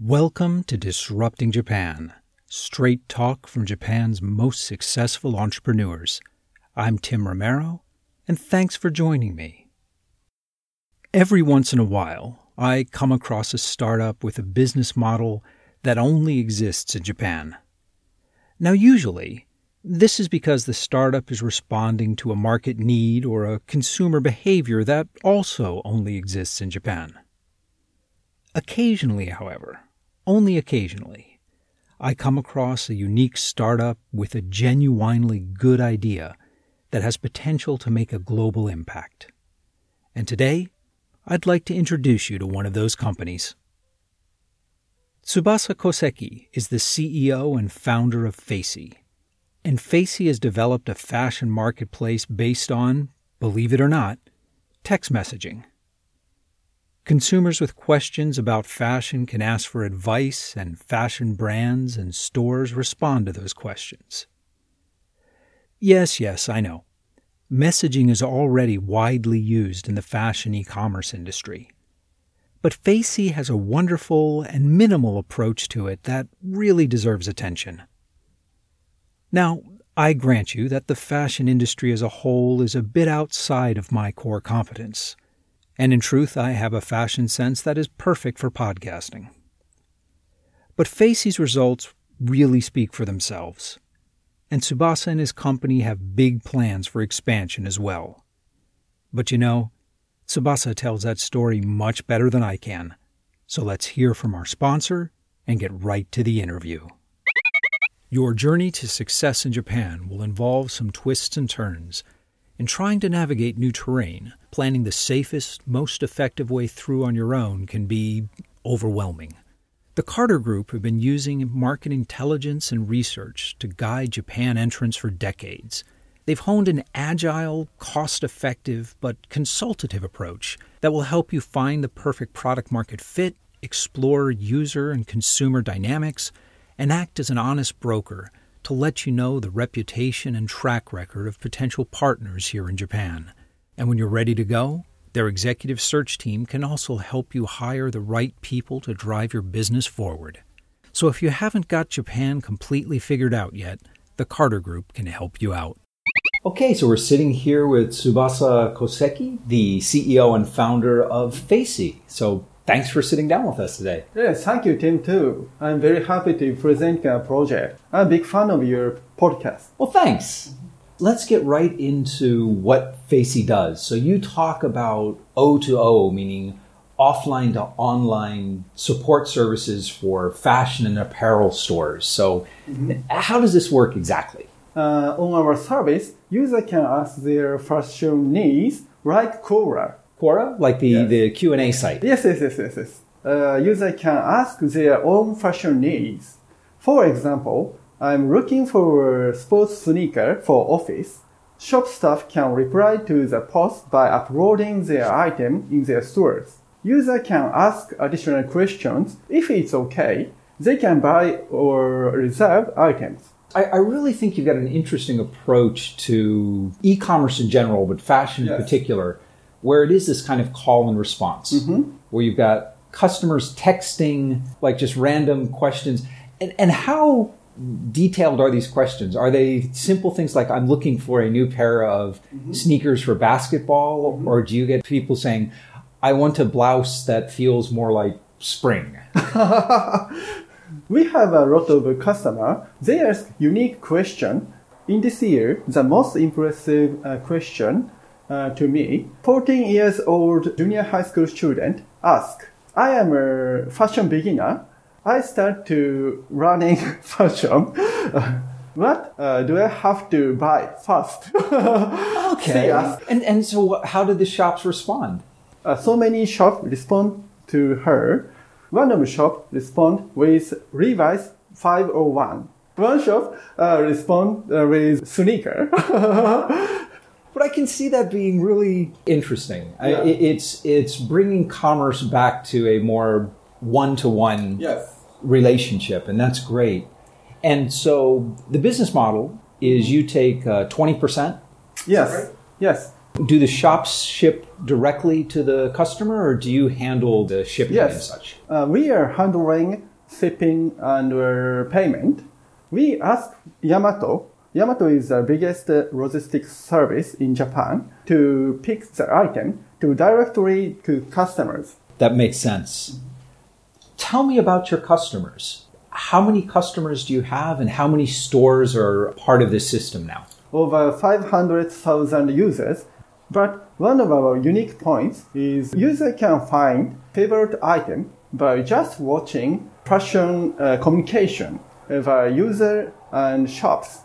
Welcome to Disrupting Japan, straight talk from Japan's most successful entrepreneurs. I'm Tim Romero, and thanks for joining me. Every once in a while, I come across a startup with a business model that only exists in Japan. Now, usually, this is because the startup is responding to a market need or a consumer behavior that also only exists in Japan. Occasionally, however, only occasionally, I come across a unique startup with a genuinely good idea that has potential to make a global impact. And today, I'd like to introduce you to one of those companies. Tsubasa Koseki is the CEO and founder of FACY and FACY has developed a fashion marketplace based on, believe it or not, text messaging. Consumers with questions about fashion can ask for advice, and fashion brands and stores respond to those questions. Yes, yes, I know. Messaging is already widely used in the fashion e commerce industry. But FACY has a wonderful and minimal approach to it that really deserves attention. Now, I grant you that the fashion industry as a whole is a bit outside of my core competence. And in truth, I have a fashion sense that is perfect for podcasting. But FACY's results really speak for themselves. And Tsubasa and his company have big plans for expansion as well. But you know, Tsubasa tells that story much better than I can. So let's hear from our sponsor and get right to the interview. Your journey to success in Japan will involve some twists and turns. In trying to navigate new terrain, planning the safest, most effective way through on your own can be overwhelming. The Carter Group have been using market intelligence and research to guide Japan entrants for decades. They've honed an agile, cost effective, but consultative approach that will help you find the perfect product market fit, explore user and consumer dynamics, and act as an honest broker to let you know the reputation and track record of potential partners here in Japan. And when you're ready to go, their executive search team can also help you hire the right people to drive your business forward. So if you haven't got Japan completely figured out yet, the Carter Group can help you out. Okay, so we're sitting here with Tsubasa Koseki, the CEO and founder of FACY. So Thanks for sitting down with us today. Yes, thank you, Tim, too. I'm very happy to present our project. I'm a big fan of your podcast. Well, thanks. Let's get right into what FACY does. So you talk about O2O, meaning offline to online support services for fashion and apparel stores. So mm-hmm. how does this work exactly? Uh, on our service, user can ask their fashion needs like Quora Quora, like the, yes. the Q&A site. Yes, yes, yes, yes. yes. Uh, user can ask their own fashion needs. For example, I'm looking for a sports sneaker for office. Shop staff can reply to the post by uploading their item in their stores. User can ask additional questions. If it's okay, they can buy or reserve items. I, I, really think you've got an interesting approach to e-commerce in general, but fashion yes. in particular where it is this kind of call and response, mm-hmm. where you've got customers texting like just random questions. And, and how detailed are these questions? Are they simple things like, I'm looking for a new pair of mm-hmm. sneakers for basketball? Mm-hmm. Or do you get people saying, I want a blouse that feels more like spring? we have a lot of customer. They ask unique question. In this year, the most impressive uh, question uh, to me, 14 years old junior high school student ask, I am a fashion beginner. I start to running fashion. what uh, do I have to buy first? okay. And, and so how did the shops respond? Uh, so many shops respond to her. One of the shop respond with Levi's 501. One shop uh, respond uh, with sneaker. But I can see that being really interesting. Yeah. I, it's it's bringing commerce back to a more one to one relationship, and that's great. And so the business model is you take uh, twenty percent. Yes. Right? Yes. Do the shops ship directly to the customer, or do you handle the shipping and such? Uh, we are handling shipping and uh, payment. We ask Yamato. Yamato is the biggest logistics service in Japan to pick the item to directly to customers. That makes sense. Tell me about your customers. How many customers do you have, and how many stores are part of this system now? Over 500,000 users. But one of our unique points is user can find favorite item by just watching fashion uh, communication via user and shops.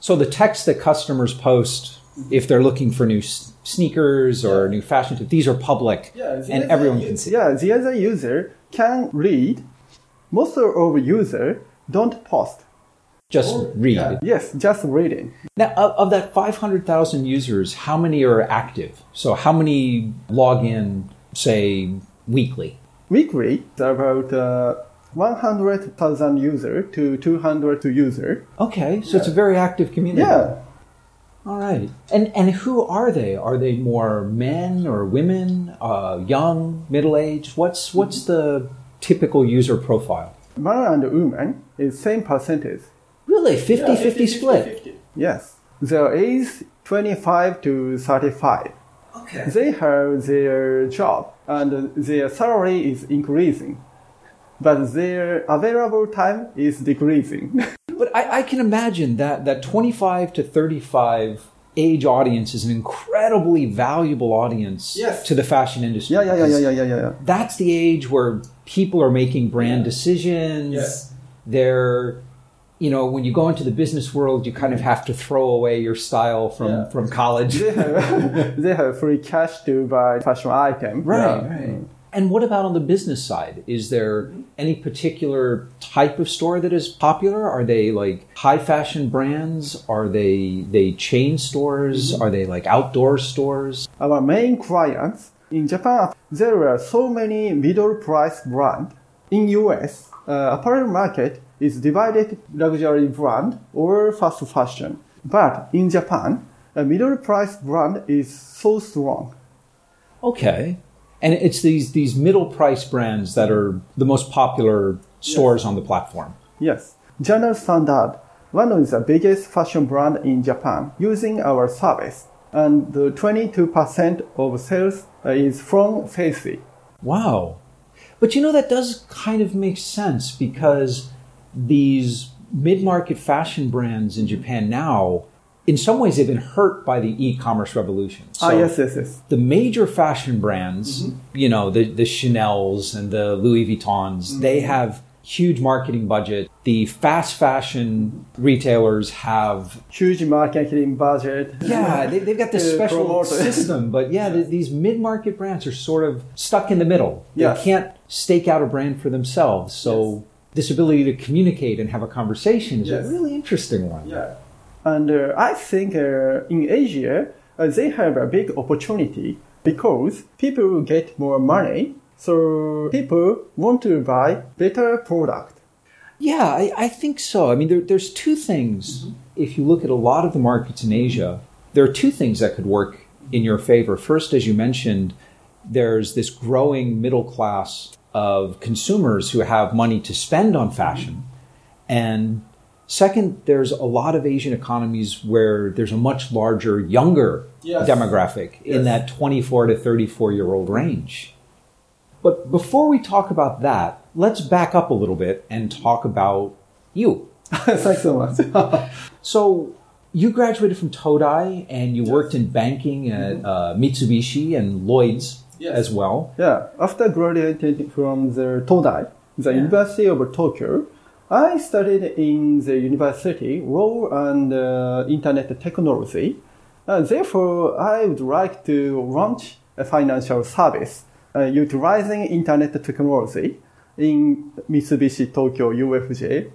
So the text that customers post, if they're looking for new sneakers or new fashion, tips, these are public, and everyone can see. Yeah, the other user can read. Most of our user don't post. Just read. Yes, just reading. Now, of, of that 500,000 users, how many are active? So, how many log in, say, weekly? Weekly, about uh, 100,000 user to 200 user. Okay, so it's a very active community. Yeah, All right. And and who are they? Are they more men or women? Uh, young, middle aged? What's what's the typical user profile? man and woman is same percentage. Really, 50-50 split. 50 Yes, their age 25 to 35. Okay. They have their job and their salary is increasing, but their available time is decreasing. But I, I can imagine that that 25 to 35 age audience is an incredibly valuable audience Yes. to the fashion industry. yeah, yeah, yeah, yeah, yeah, yeah, yeah. That's the age where people are making brand decisions. Yes. They're, you know, when you go into the business world, you kind of have to throw away your style from, Yeah. from college. They have, they have free cash to buy fashion item. Right, Yeah. right. Mm. And what about on the business side? Is there any particular type of store that is popular? Are they like high fashion brands? Are they they chain stores? Are they like outdoor stores? Our main clients in Japan, there are so many middle price brand. In US, uh, apparel market is divided luxury brand or fast fashion. But in Japan, a middle price brand is so strong. Okay. And it's these these middle price brands that are the most popular stores on the platform. Yes. Journal Standard, one of the biggest fashion brand in Japan, using our service. And the 22% of sales uh, is from FACY. Wow. But you know, that does kind of make sense because these mid market fashion brands in Japan now, in some ways, they've been hurt by the e commerce revolution. ah, yes, yes, yes. The major fashion brands, you know, the, the Chanel's and the Louis Vuittons, they have huge marketing budget. The fast fashion retailers have Huge marketing budget. yeah, they, they've got this special system, but yeah, th these mid-market brands are sort of stuck in the middle. They can't stake out a brand for themselves. So this ability to communicate and have a conversation is Yes. a really interesting one. Yeah. And uh, I think uh, in Asia, uh, they have a big opportunity because people get more money. So people want to buy better product. Yeah, I, I think so. I mean, there, there's two things. If you look at a lot of the markets in Asia, there are two things that could work in your favor. First, as you mentioned, there's this growing middle class of consumers who have money to spend on fashion. And second, there's a lot of Asian economies where there's a much larger, younger Yes. demographic in that 24 to 34 year old range. But before we talk about that, let's back up a little bit and talk about you. Thanks so much. So, you graduated from Todai and you worked in banking at uh, Mitsubishi and Lloyd's Yes. as well. yeah. After graduating from the Todai, the University of Tokyo, I studied in the university law and uh, internet technology. Uh, therefore, I would like to launch a financial service uh, utilizing internet technology in Mitsubishi Tokyo UFJ.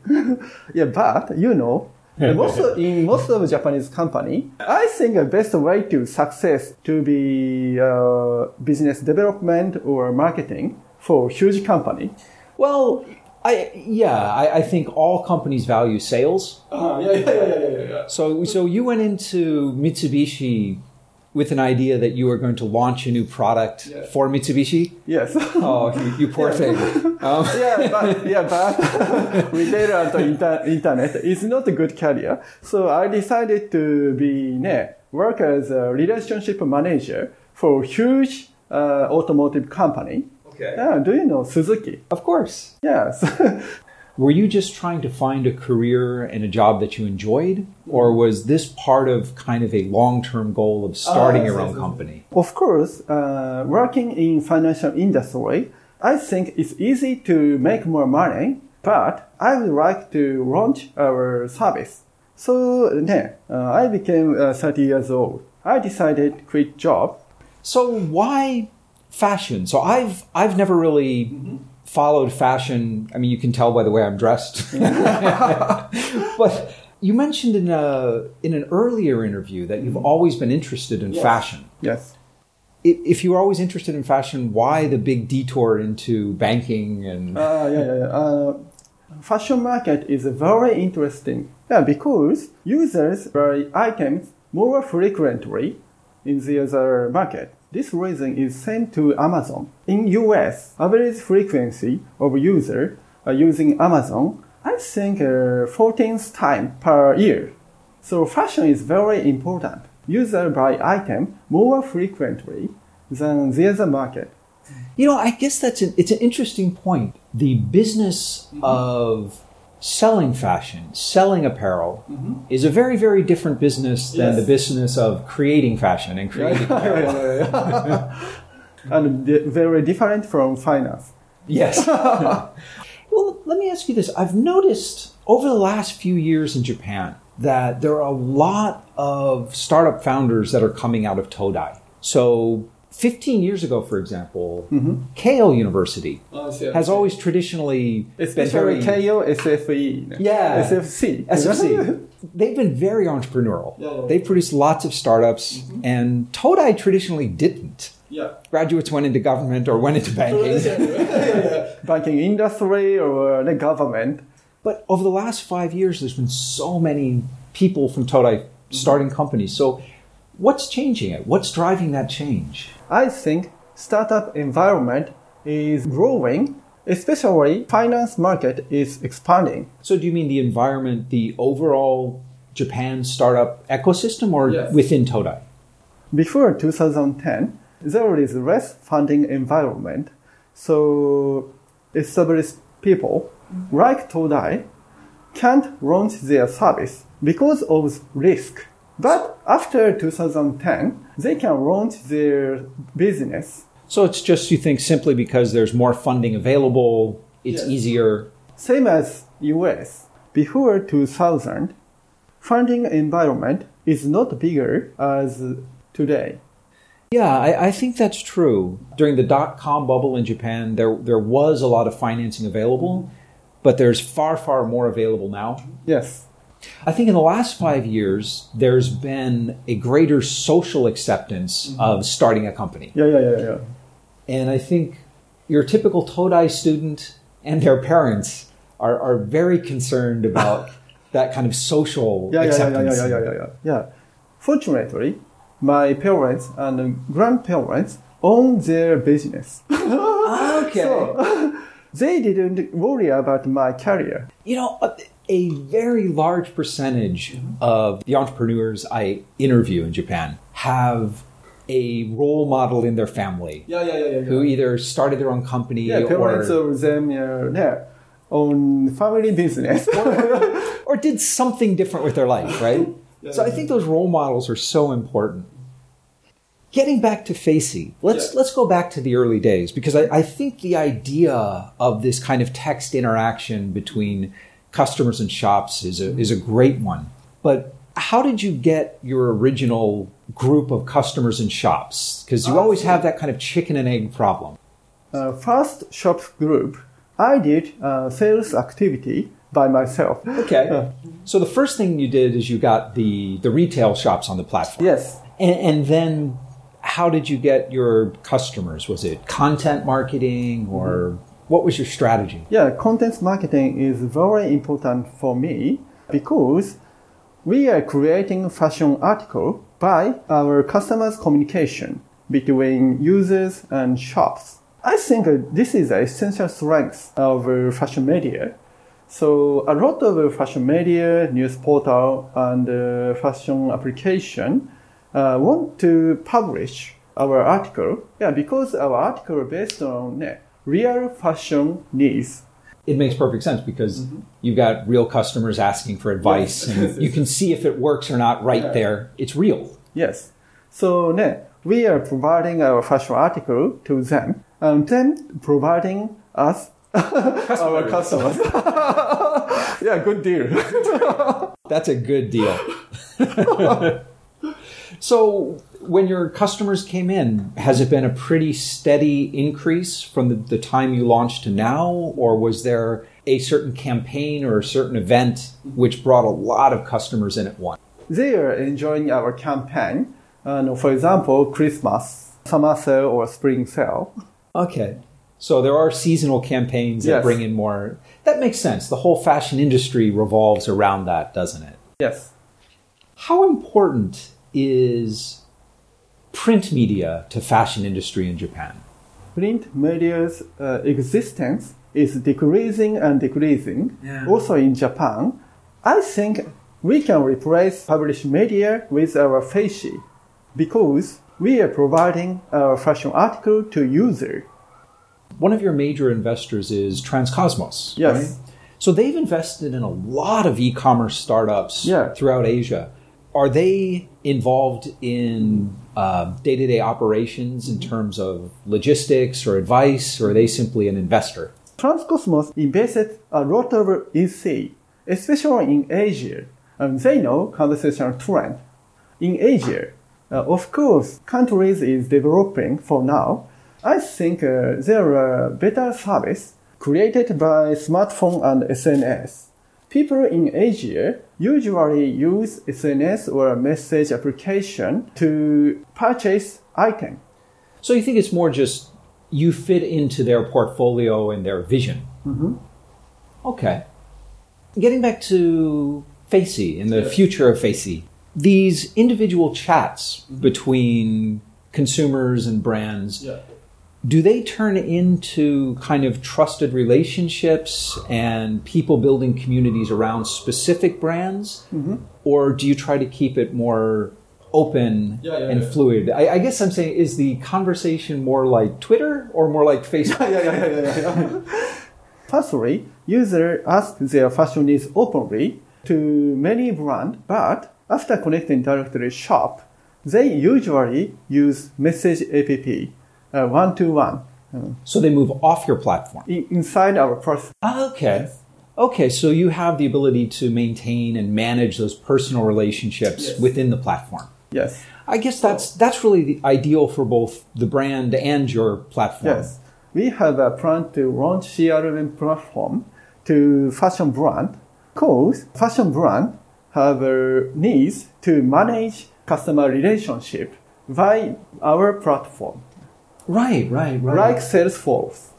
yeah, but you know, most of, in most of Japanese company, I think the best way to success to be uh, business development or marketing for huge company. Well, I yeah, I, I think all companies value sales. yeah, yeah, yeah, yeah, yeah, yeah. So so you went into Mitsubishi with an idea that you were going to launch a new product Yeah. for Mitsubishi. Yes. Oh, you, you poor thing. Um, yeah, but yeah, but retail and inter- internet is not a good career. So I decided to be ne, work as a relationship manager for a huge uh, automotive company. Okay. Yeah, do you know Suzuki? Of course. Yes. Were you just trying to find a career and a job that you enjoyed, or was this part of kind of a long-term goal of starting Uh, your own company? Of course, uh, working in financial industry, I think it's easy to make more money, but I would like to launch our service. So, ne, uh, I became uh, 30 years old. I decided to quit job. So why fashion? So I've I've never really followed fashion. I mean, you can tell by the way I'm dressed. but you mentioned in a in an earlier interview that you've always been interested in fashion. Yes. If you were always interested in fashion, why the big detour into banking and Uh, yeah, yeah, yeah. Uh, fashion market is very interesting. Yeah, because users buy items more frequently in the other market. This reason is same to Amazon. In US, average frequency of user uh, using Amazon, I think uh, 14th time per year. So fashion is very important. User buy item more frequently than the other market. You know, I guess that's an it's an interesting point. The business of selling fashion, selling apparel, mm-hmm. is a very very different business than Yes. the business of creating fashion and creating apparel. and very different from finance. Yes. well, let me ask you this. I've noticed over the last few years in Japan that there are a lot of startup founders that are coming out of Todai. So, 15 years ago, for example, mm-hmm. Keio University oh, has always traditionally been very KO, SFE. Yeah. SFC. SFC. They've been very entrepreneurial. Yeah, yeah. They've produced lots of startups, mm-hmm. and Todai traditionally didn't. yeah. Graduates went into government or went into banking. Banking industry or uh, the government. But over the last five years, there's been so many people from Todai mm-hmm. starting companies. So, what's changing it? What's driving that change? I think startup environment is growing, especially finance market is expanding. So, do you mean the environment, the overall Japan startup ecosystem, or Yes. within Todai? Before 2010, there is less funding environment, so established people like Todai can't launch their service because of risk. But after 2010, they can launch their business. So, it's just you think simply because there's more funding available, it's Yes. easier. Same as US. Before 2000, funding environment is not bigger as today. Yeah, I, I think that's true. During the dot com bubble in Japan, there there was a lot of financing available, but there's far, far more available now. Yes. I think in the last five years, there's been a greater social acceptance mm-hmm. of starting a company. Yeah, yeah, yeah, yeah. And I think your typical Todai student and their parents are, are very concerned about that kind of social Yeah, yeah, yeah, yeah, acceptance. yeah, yeah, yeah, yeah. yeah. Fortunately, my parents and grandparents own their business. Okay. So, they didn't worry about my career. You know, a, a very large percentage of the entrepreneurs I interview in Japan have a role model in their family Yeah, yeah, yeah, yeah. who either started their own company yeah, parents or, of them yeah, yeah, own family business. or did something different with their life, right? so I think those role models are so important. Getting back to FACY, let's Yeah. let's go back to the early days because I, I think the idea of this kind of text interaction between customers and shops is a is a great one. But how did you get your original group of customers and shops? Because you I always have that kind of chicken and egg problem. uh, first shop group, I did uh, sales activity by myself. Okay. Uh, So the first thing you did is you got the the retail shops on the platform. yes. And, and then how did you get your customers? Was it content marketing or what was your strategy? Yeah, content marketing is very important for me because we are creating fashion article by our customers' communication between users and shops. I think this is an essential strength of uh, fashion media. So a lot of uh, fashion media, news portal, and uh, fashion application uh, want to publish our article. Yeah, because our article are based on uh, real fashion needs. It makes perfect sense because you've got real customers asking for advice, and you can see if it works or not right there. It's real. Yes. So ne, we are providing our fashion article to them and then providing us our customers. yeah, good deal. That's a good deal. So, when your customers came in, has it been a pretty steady increase from the, the time you launched to now, or was there a certain campaign or a certain event which brought a lot of customers in at once? they are enjoying our campaign. And for example, Christmas, summer sale or spring sale. Okay. So there are seasonal campaigns that Yes. bring in more. That makes sense. The whole fashion industry revolves around that, doesn't it? Yes. How important is print media to fashion industry in Japan? Print media's uh, existence is decreasing and decreasing. Yeah. Also in Japan, I think we can replace published media with our FACY because we are providing our fashion article to user. One of your major investors is Transcosmos. Yes. right? So they've invested in a lot of e-commerce startups Yeah. throughout Asia. Are they involved in uh, day-to-day operations in terms of logistics or advice, or are they simply an investor? Transcosmos invested a lot of EC, especially in Asia, and they know conversational trend. In Asia, uh, of course, countries is developing for now. I think uh, there are better service created by smartphone and SNS. People in Asia usually use SNS or a message application to purchase item. So you think it's more just you fit into their portfolio and their vision? Mm-hmm. Okay. Getting back to FACY and the future of FACY, these individual chats between consumers and brands, do they turn into kind of trusted relationships and people building communities around specific brands? Mm-hmm. Or do you try to keep it more open Yeah, yeah, and yeah. fluid? I, I guess I'm saying, is the conversation more like Twitter or more like Facebook? yeah, yeah, yeah, yeah, yeah. Firstly, users ask their fashion needs openly to many brands, but after connecting directly shop, they usually use message app Uh, one to one so they move off your platform. inside our process. Okay. Okay, so you have the ability to maintain and manage those personal relationships Yes. within the platform. Yes, I guess that's that's really the ideal for both the brand and your platform. yes. We have a plan to launch CRM platform to fashion brand. Cause fashion brand have a needs to manage customer relationship by our platform. Right, right, right. like Salesforce.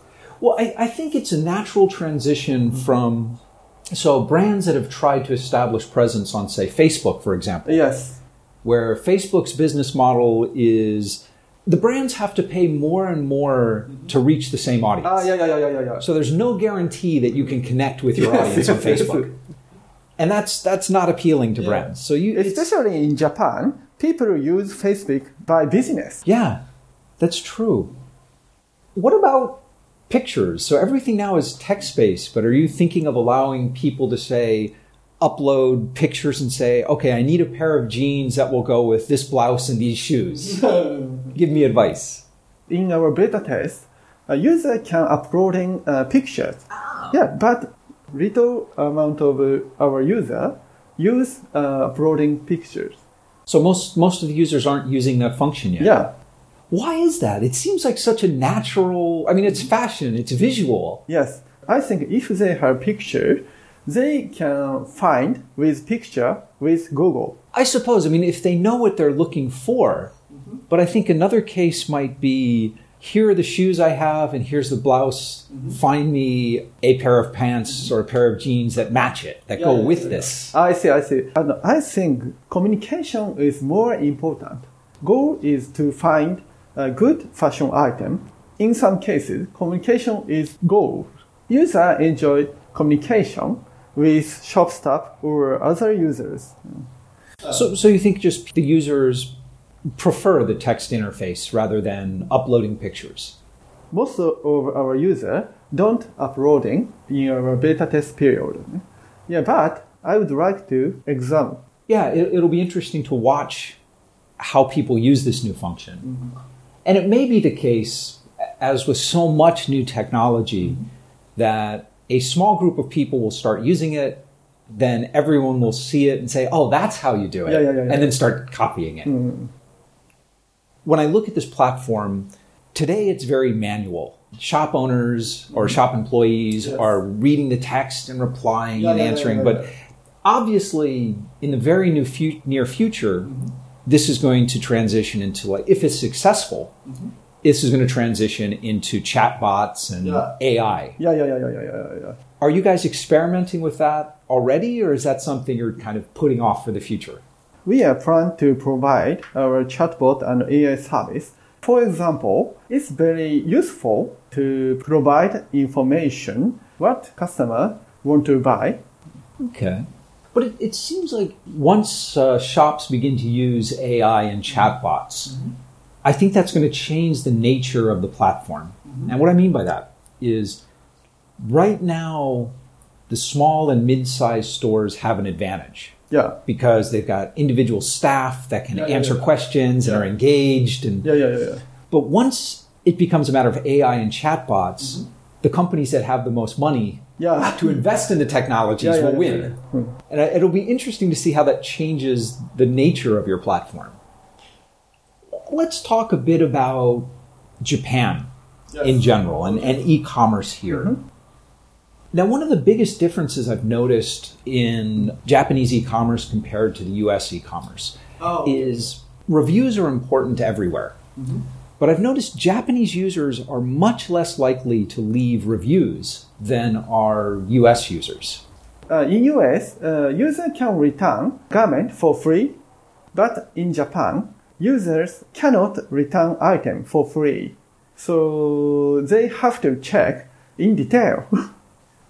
Well, I, I think it's a natural transition from so brands that have tried to establish presence on, say, Facebook, for example, Yes, where Facebook's business model is the brands have to pay more and more to reach the same audience. Ah, yeah, yeah, yeah, yeah, yeah, yeah. So there's no guarantee that you can connect with your audience on. Facebook. And that's that's not appealing to brands. So you Especially in Japan, people use Facebook by business. Yeah, that's true. What about pictures? So everything now is text based, but are you thinking of allowing people to say, upload pictures and say, okay, I need a pair of jeans that will go with this blouse and these shoes? Give me advice. In our beta test, a user can uploading uh, pictures. Yeah, but little amount of uh, our user use uh, uploading pictures. So most most of the users aren't using that function yet. Yeah, Why is that? It seems like such a natural. I mean, it's fashion, it's visual. yes. I think if they have picture, they can find with picture with Google. I suppose. I mean, if they know what they're looking for, mm-hmm. but I think another case might be here are the shoes I have, and here's the blouse. Mm-hmm. Find me a pair of pants mm-hmm. or a pair of jeans that match it, that go yeah, with yeah, this. I see, I see. And I think communication is more important. Goal is to find a good fashion item. In some cases, communication is goal. User enjoy communication with shop staff or other users. So, so you think just the users prefer the text interface rather than uploading pictures? Most of our users don't uploading in our beta test period. Yeah, but I would like to examine. Yeah, it, it'll be interesting to watch how people use this new function. Mm-hmm. And it may be the case, as with so much new technology, that a small group of people will start using it, then everyone will see it and say, oh, that's how you do it, Yeah, yeah, yeah, and then start copying it. Mm-hmm. When I look at this platform, today it's very manual. Shop owners or shop employees Yes. are reading the text and replying and answering, but obviously in the very new fu- near future mm-hmm. This is going to transition into like if it's successful mm-hmm. this is going to transition into chatbots and Yeah. ai Yeah, yeah, yeah, yeah, yeah, yeah, yeah. are you guys experimenting with that already or is that something you're kind of putting off for the future We are plan to provide our chatbot and AI service. For example, it's very useful to provide information what customer want to buy. okay but it, it seems like once uh, shops begin to use ai and chatbots mm-hmm. i think that's going to change the nature of the platform mm-hmm. and what i mean by that is right now the small and mid-sized stores have an advantage Yeah, because they've got individual staff that can Yeah, yeah, answer yeah. questions and are engaged and yeah, yeah, yeah. yeah. but once it becomes a matter of AI and chatbots mm-hmm. the companies that have the most money Yeah. to invest in the technologies Yeah, yeah, will win yeah. Hmm. and it'll be interesting to see how that changes the nature of your platform let's talk a bit about Japan in general and, and e-commerce here Mm-hmm. now, one of the biggest differences I've noticed in Japanese e-commerce compared to the US e-commerce Oh. is reviews are important everywhere. But I've noticed Japanese users are much less likely to leave reviews than our US users. Uh, in US, uh, user can return garment for free, but in Japan, users cannot return item for free. So they have to check in detail.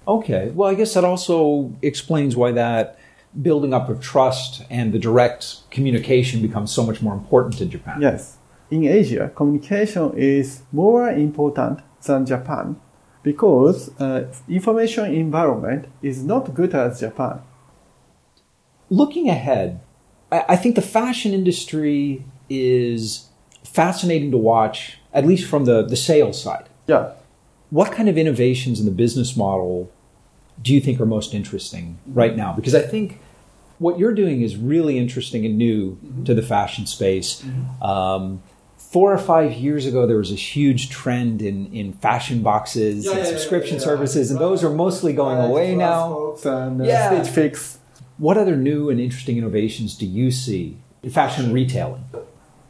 Okay. Well, I guess that also explains why that building up of trust and the direct communication becomes so much more important in Japan. yes. In Asia, communication is more important than Japan because uh, information environment is not good as Japan. looking ahead, I, I think the fashion industry is fascinating to watch, at least from the, the sales side. Yeah. What kind of innovations in the business model do you think are most interesting right now? Because I think what you're doing is really interesting and new to the fashion space. Um, four or five years ago, there was a huge trend in, in fashion boxes Yeah, and yeah, yeah, subscription yeah, yeah. services, and those are mostly going away now. And, uh, Yeah. Stitch Fix. What other new and interesting innovations do you see in fashion retailing?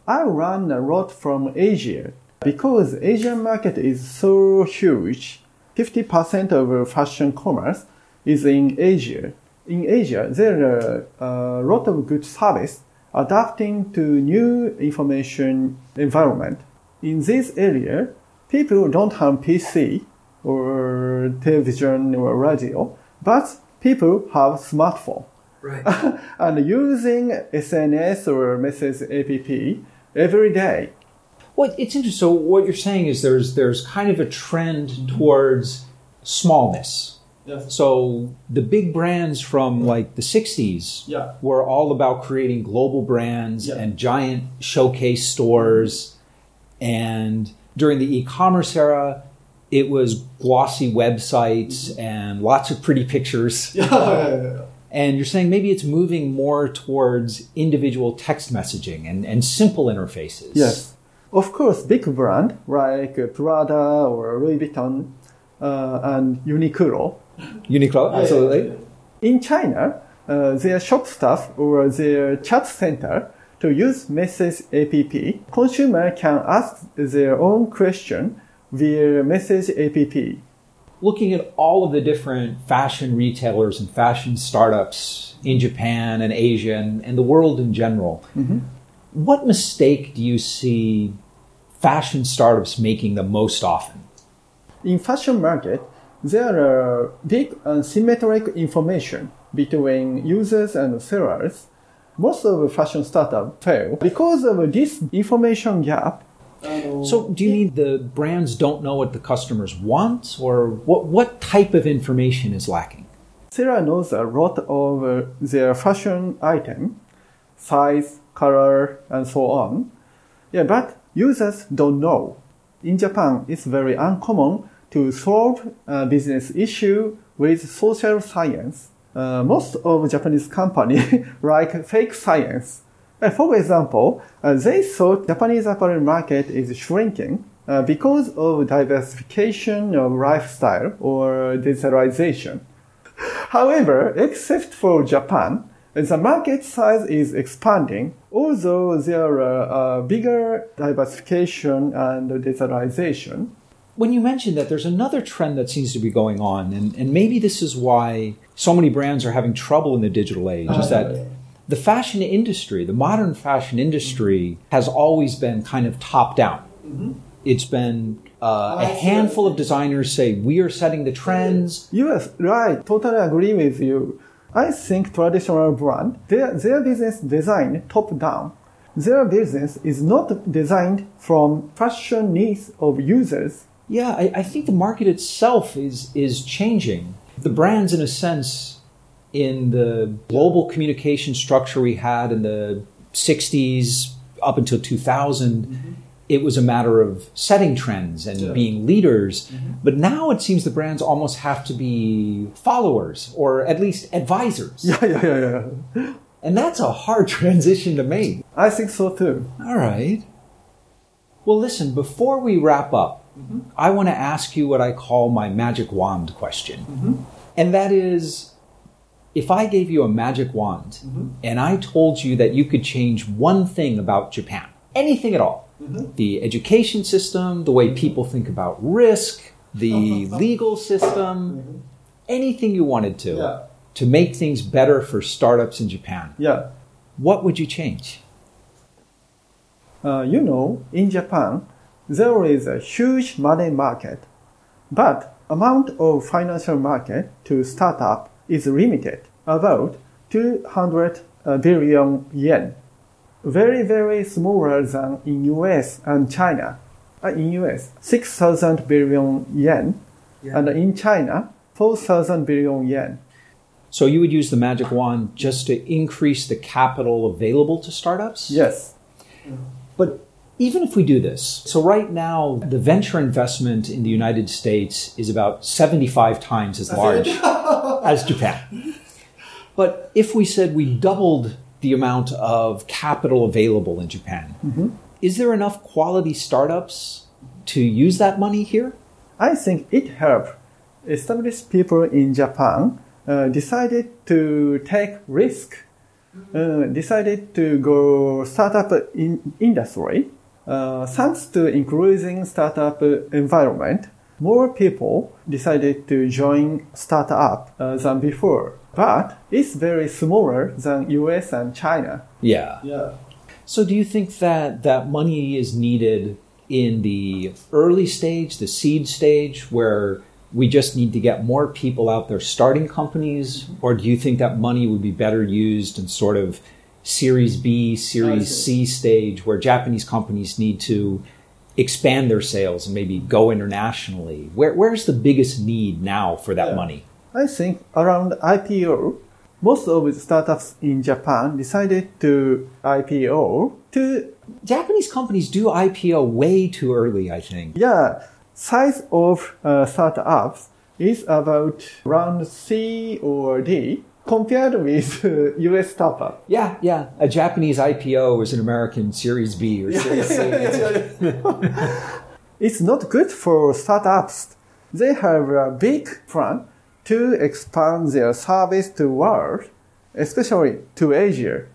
I run a lot from Asia because Asian market is so huge. 50% of fashion commerce is in Asia. In Asia, there are a lot of good service adapting to new information environment. In this area, people don't have PC or television or radio, but people have smartphone Right. and using SNS or message app every day. Well, it's interesting. So what you're saying is there's there's kind of a trend towards smallness. Yes. So the big brands from like the 60s Yeah. were all about creating global brands Yeah. and giant showcase stores. And during the e-commerce era, it was glossy websites and lots of pretty pictures. And you're saying maybe it's moving more towards individual text messaging and, and simple interfaces. Yes. Of course, big brand like Prada or Louis Vuitton uh, and Uniqlo. Uniqlo, absolutely. In China, uh, their shop staff or their chat center to use Message APP, consumer can ask their own question via Message APP. Looking at all of the different fashion retailers and fashion startups in Japan and Asia and, and the world in general, what mistake do you see fashion startups making the most often? In fashion market, there are big asymmetric information between users and sellers. Most of the fashion startups fail because of this information gap. So, do you mean the brands don't know what the customers want, or what, what type of information is lacking? Sarah knows a lot of uh, their fashion item, size, color, and so on. Yeah, but users don't know. In Japan, it's very uncommon to solve a business issue with social science. Uh, most of Japanese companies like fake science. Uh, for example, uh, they thought Japanese apparel market is shrinking uh, because of diversification of lifestyle or digitalization. However, except for Japan, the market size is expanding, although there are uh, bigger diversification and digitalization. When you mentioned that, there's another trend that seems to be going on, and, and maybe this is why so many brands are having trouble in the digital age, is that the fashion industry, the modern fashion industry, has always been kind of top down. It's been uh, a handful of designers say, we are setting the trends. Yes, right. Totally agree with you. I think traditional brand, their, their business design top down. Their business is not designed from fashion needs of users. Yeah, I, I think the market itself is is changing. The brands, in a sense, in the global communication structure we had in the '60s up until 2000, mm-hmm. it was a matter of setting trends and being leaders. Mm-hmm. But now it seems the brands almost have to be followers or at least advisors, Yeah, yeah, yeah, yeah. and that's a hard transition to make. I think so too. All right. Well, listen, before we wrap up, I want to ask you what I call my magic wand question. And that is if I gave you a magic wand and I told you that you could change one thing about Japan, anything at all, the education system, the way people think about risk, the legal system, anything you wanted to, Yeah. to make things better for startups in Japan, Yeah. what would you change? Uh, you know, in Japan, there is a huge money market, but amount of financial market to startup is limited, about 200 billion yen. Very, very smaller than in US and China. Uh, in US, 6,000 billion yen, and in China, 4,000 billion yen. So you would use the magic wand just to increase the capital available to startups? Yes. But even if we do this, so right now the venture investment in the United States is about 75 times as large as Japan. But if we said we doubled the amount of capital available in Japan, is there enough quality startups to use that money here? I think it helped established people in Japan uh, decided to take risk, uh, decided to go startup in industry. Uh, thanks to increasing startup environment, more people decided to join startup uh, than before. But it's very smaller than US and China. Yeah. Yeah. So, do you think that that money is needed in the early stage, the seed stage, where we just need to get more people out there starting companies? Or do you think that money would be better used in sort of Series B, Series C stage, where Japanese companies need to expand their sales and maybe go internationally? Where, where's the biggest need now for that Yeah. money? I think around IPO, most of the startups in Japan decided to IPO to, Japanese companies do IPO way too early, I think. yeah, size of uh, startups is about around C or D compared with uh, US startup. Yeah, yeah. A Japanese IPO is an American Series B or Series C. It's not good for startups. They have a big plan to expand their service to world, especially to Asia.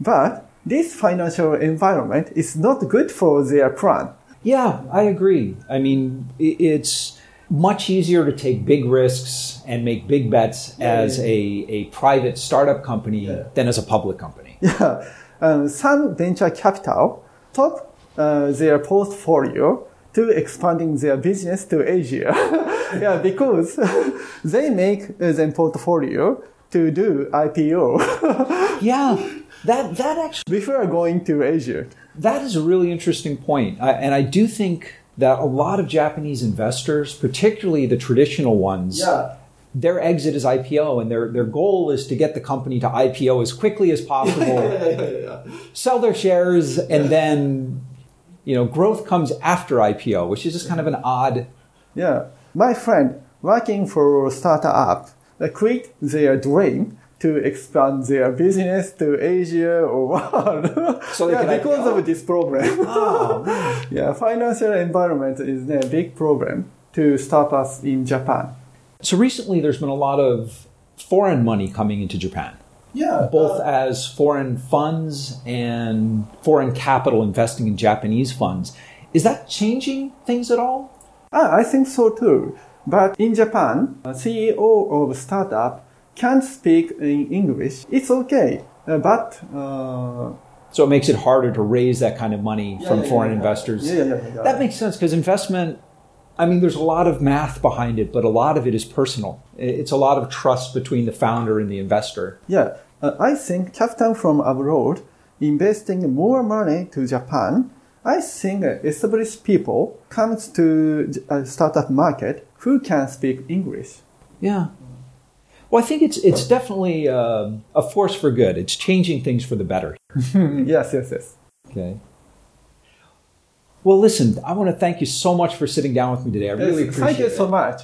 But this financial environment is not good for their plan. Yeah, I agree. I mean, it's much easier to take big risks and make big bets as. A, a private startup company than as a public company. Yeah. Um, some venture capital top uh, their portfolio to expanding their business to Asia. yeah, because they make their portfolio to do IPO. yeah, that that actually before going to Asia. That is a really interesting point, I, and I do think that a lot of Japanese investors, particularly the traditional ones, yeah. their exit is IPO, and their their goal is to get the company to IPO as quickly as possible, yeah, sell their shares, and then you know growth comes after IPO, which is just kind of an odd. Yeah, my friend working for a startup quit their dream to expand their business to Asia or world. So yeah, because of this problem. Oh, yeah, financial environment is a big problem to startups in Japan. So recently, there's been a lot of foreign money coming into Japan. Yeah, both uh, as foreign funds and foreign capital investing in Japanese funds. Is that changing things at all? Ah, I think so too. But in Japan, a CEO of startup can't speak in English. It's okay, uh, but uh, so it makes it harder to raise that kind of money yeah, from yeah, foreign yeah, investors. Yeah, that makes sense because investment. I mean, there's a lot of math behind it, but a lot of it is personal. It's a lot of trust between the founder and the investor. Yeah, uh, I think capital from abroad investing more money to Japan. I think established people comes to a startup market who can speak English. Yeah. Well, I think it's it's definitely uh, a force for good. It's changing things for the better. yes, yes, yes. Okay. Well, listen, I want to thank you so much for sitting down with me today. I really yes, appreciate it. Thank you so much.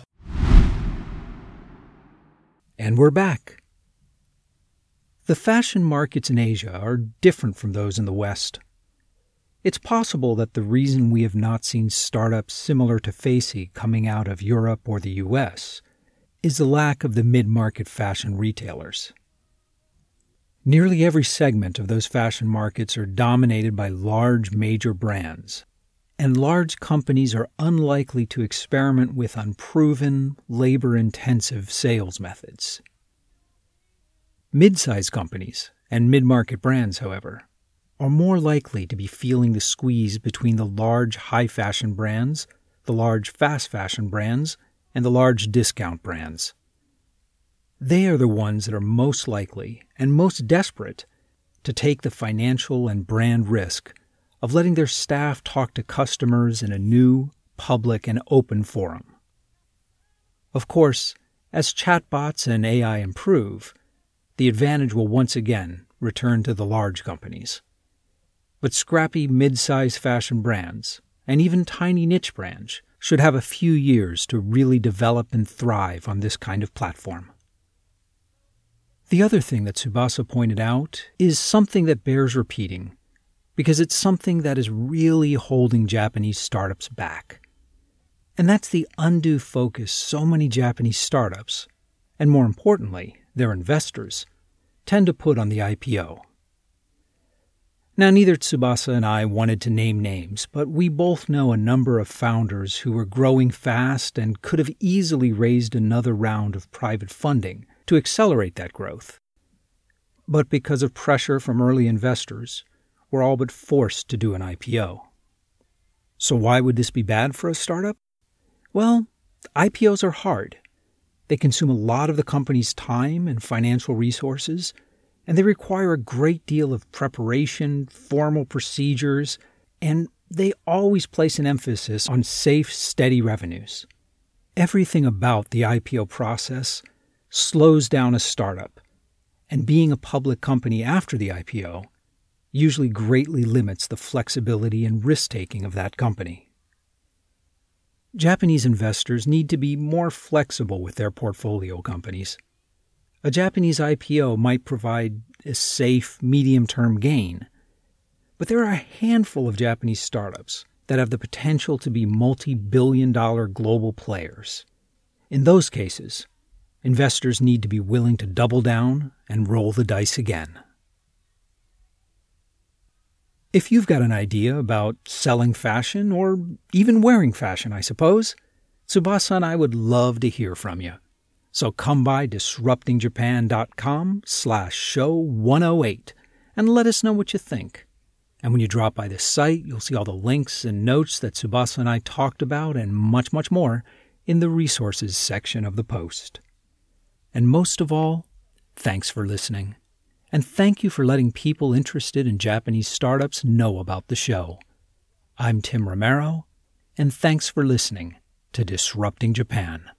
And we're back. The fashion markets in Asia are different from those in the West. It's possible that the reason we have not seen startups similar to FACY coming out of Europe or the US is the lack of the mid market fashion retailers. Nearly every segment of those fashion markets are dominated by large major brands, and large companies are unlikely to experiment with unproven, labor intensive sales methods. Mid sized companies and mid market brands, however, are more likely to be feeling the squeeze between the large high fashion brands, the large fast fashion brands, and the large discount brands. They are the ones that are most likely and most desperate to take the financial and brand risk of letting their staff talk to customers in a new, public, and open forum. Of course, as chatbots and AI improve, the advantage will once again return to the large companies. But scrappy mid-sized fashion brands, and even tiny niche brands, should have a few years to really develop and thrive on this kind of platform. The other thing that Tsubasa pointed out is something that bears repeating, because it's something that is really holding Japanese startups back. And that's the undue focus so many Japanese startups, and more importantly, their investors, tend to put on the IPO. Now, neither Tsubasa and I wanted to name names, but we both know a number of founders who were growing fast and could have easily raised another round of private funding to accelerate that growth. But because of pressure from early investors, were all but forced to do an IPO. So, why would this be bad for a startup? Well, IPOs are hard. They consume a lot of the company's time and financial resources and they require a great deal of preparation, formal procedures, and they always place an emphasis on safe, steady revenues. Everything about the IPO process slows down a startup, and being a public company after the IPO usually greatly limits the flexibility and risk taking of that company. Japanese investors need to be more flexible with their portfolio companies. A Japanese IPO might provide a safe, medium term gain, but there are a handful of Japanese startups that have the potential to be multi billion dollar global players. In those cases, investors need to be willing to double down and roll the dice again. If you've got an idea about selling fashion or even wearing fashion, I suppose, Tsubasa and I would love to hear from you. So come by disruptingjapan.com slash show 108 and let us know what you think. And when you drop by this site, you'll see all the links and notes that Tsubasa and I talked about and much, much more in the resources section of the post. And most of all, thanks for listening. And thank you for letting people interested in Japanese startups know about the show. I'm Tim Romero, and thanks for listening to Disrupting Japan.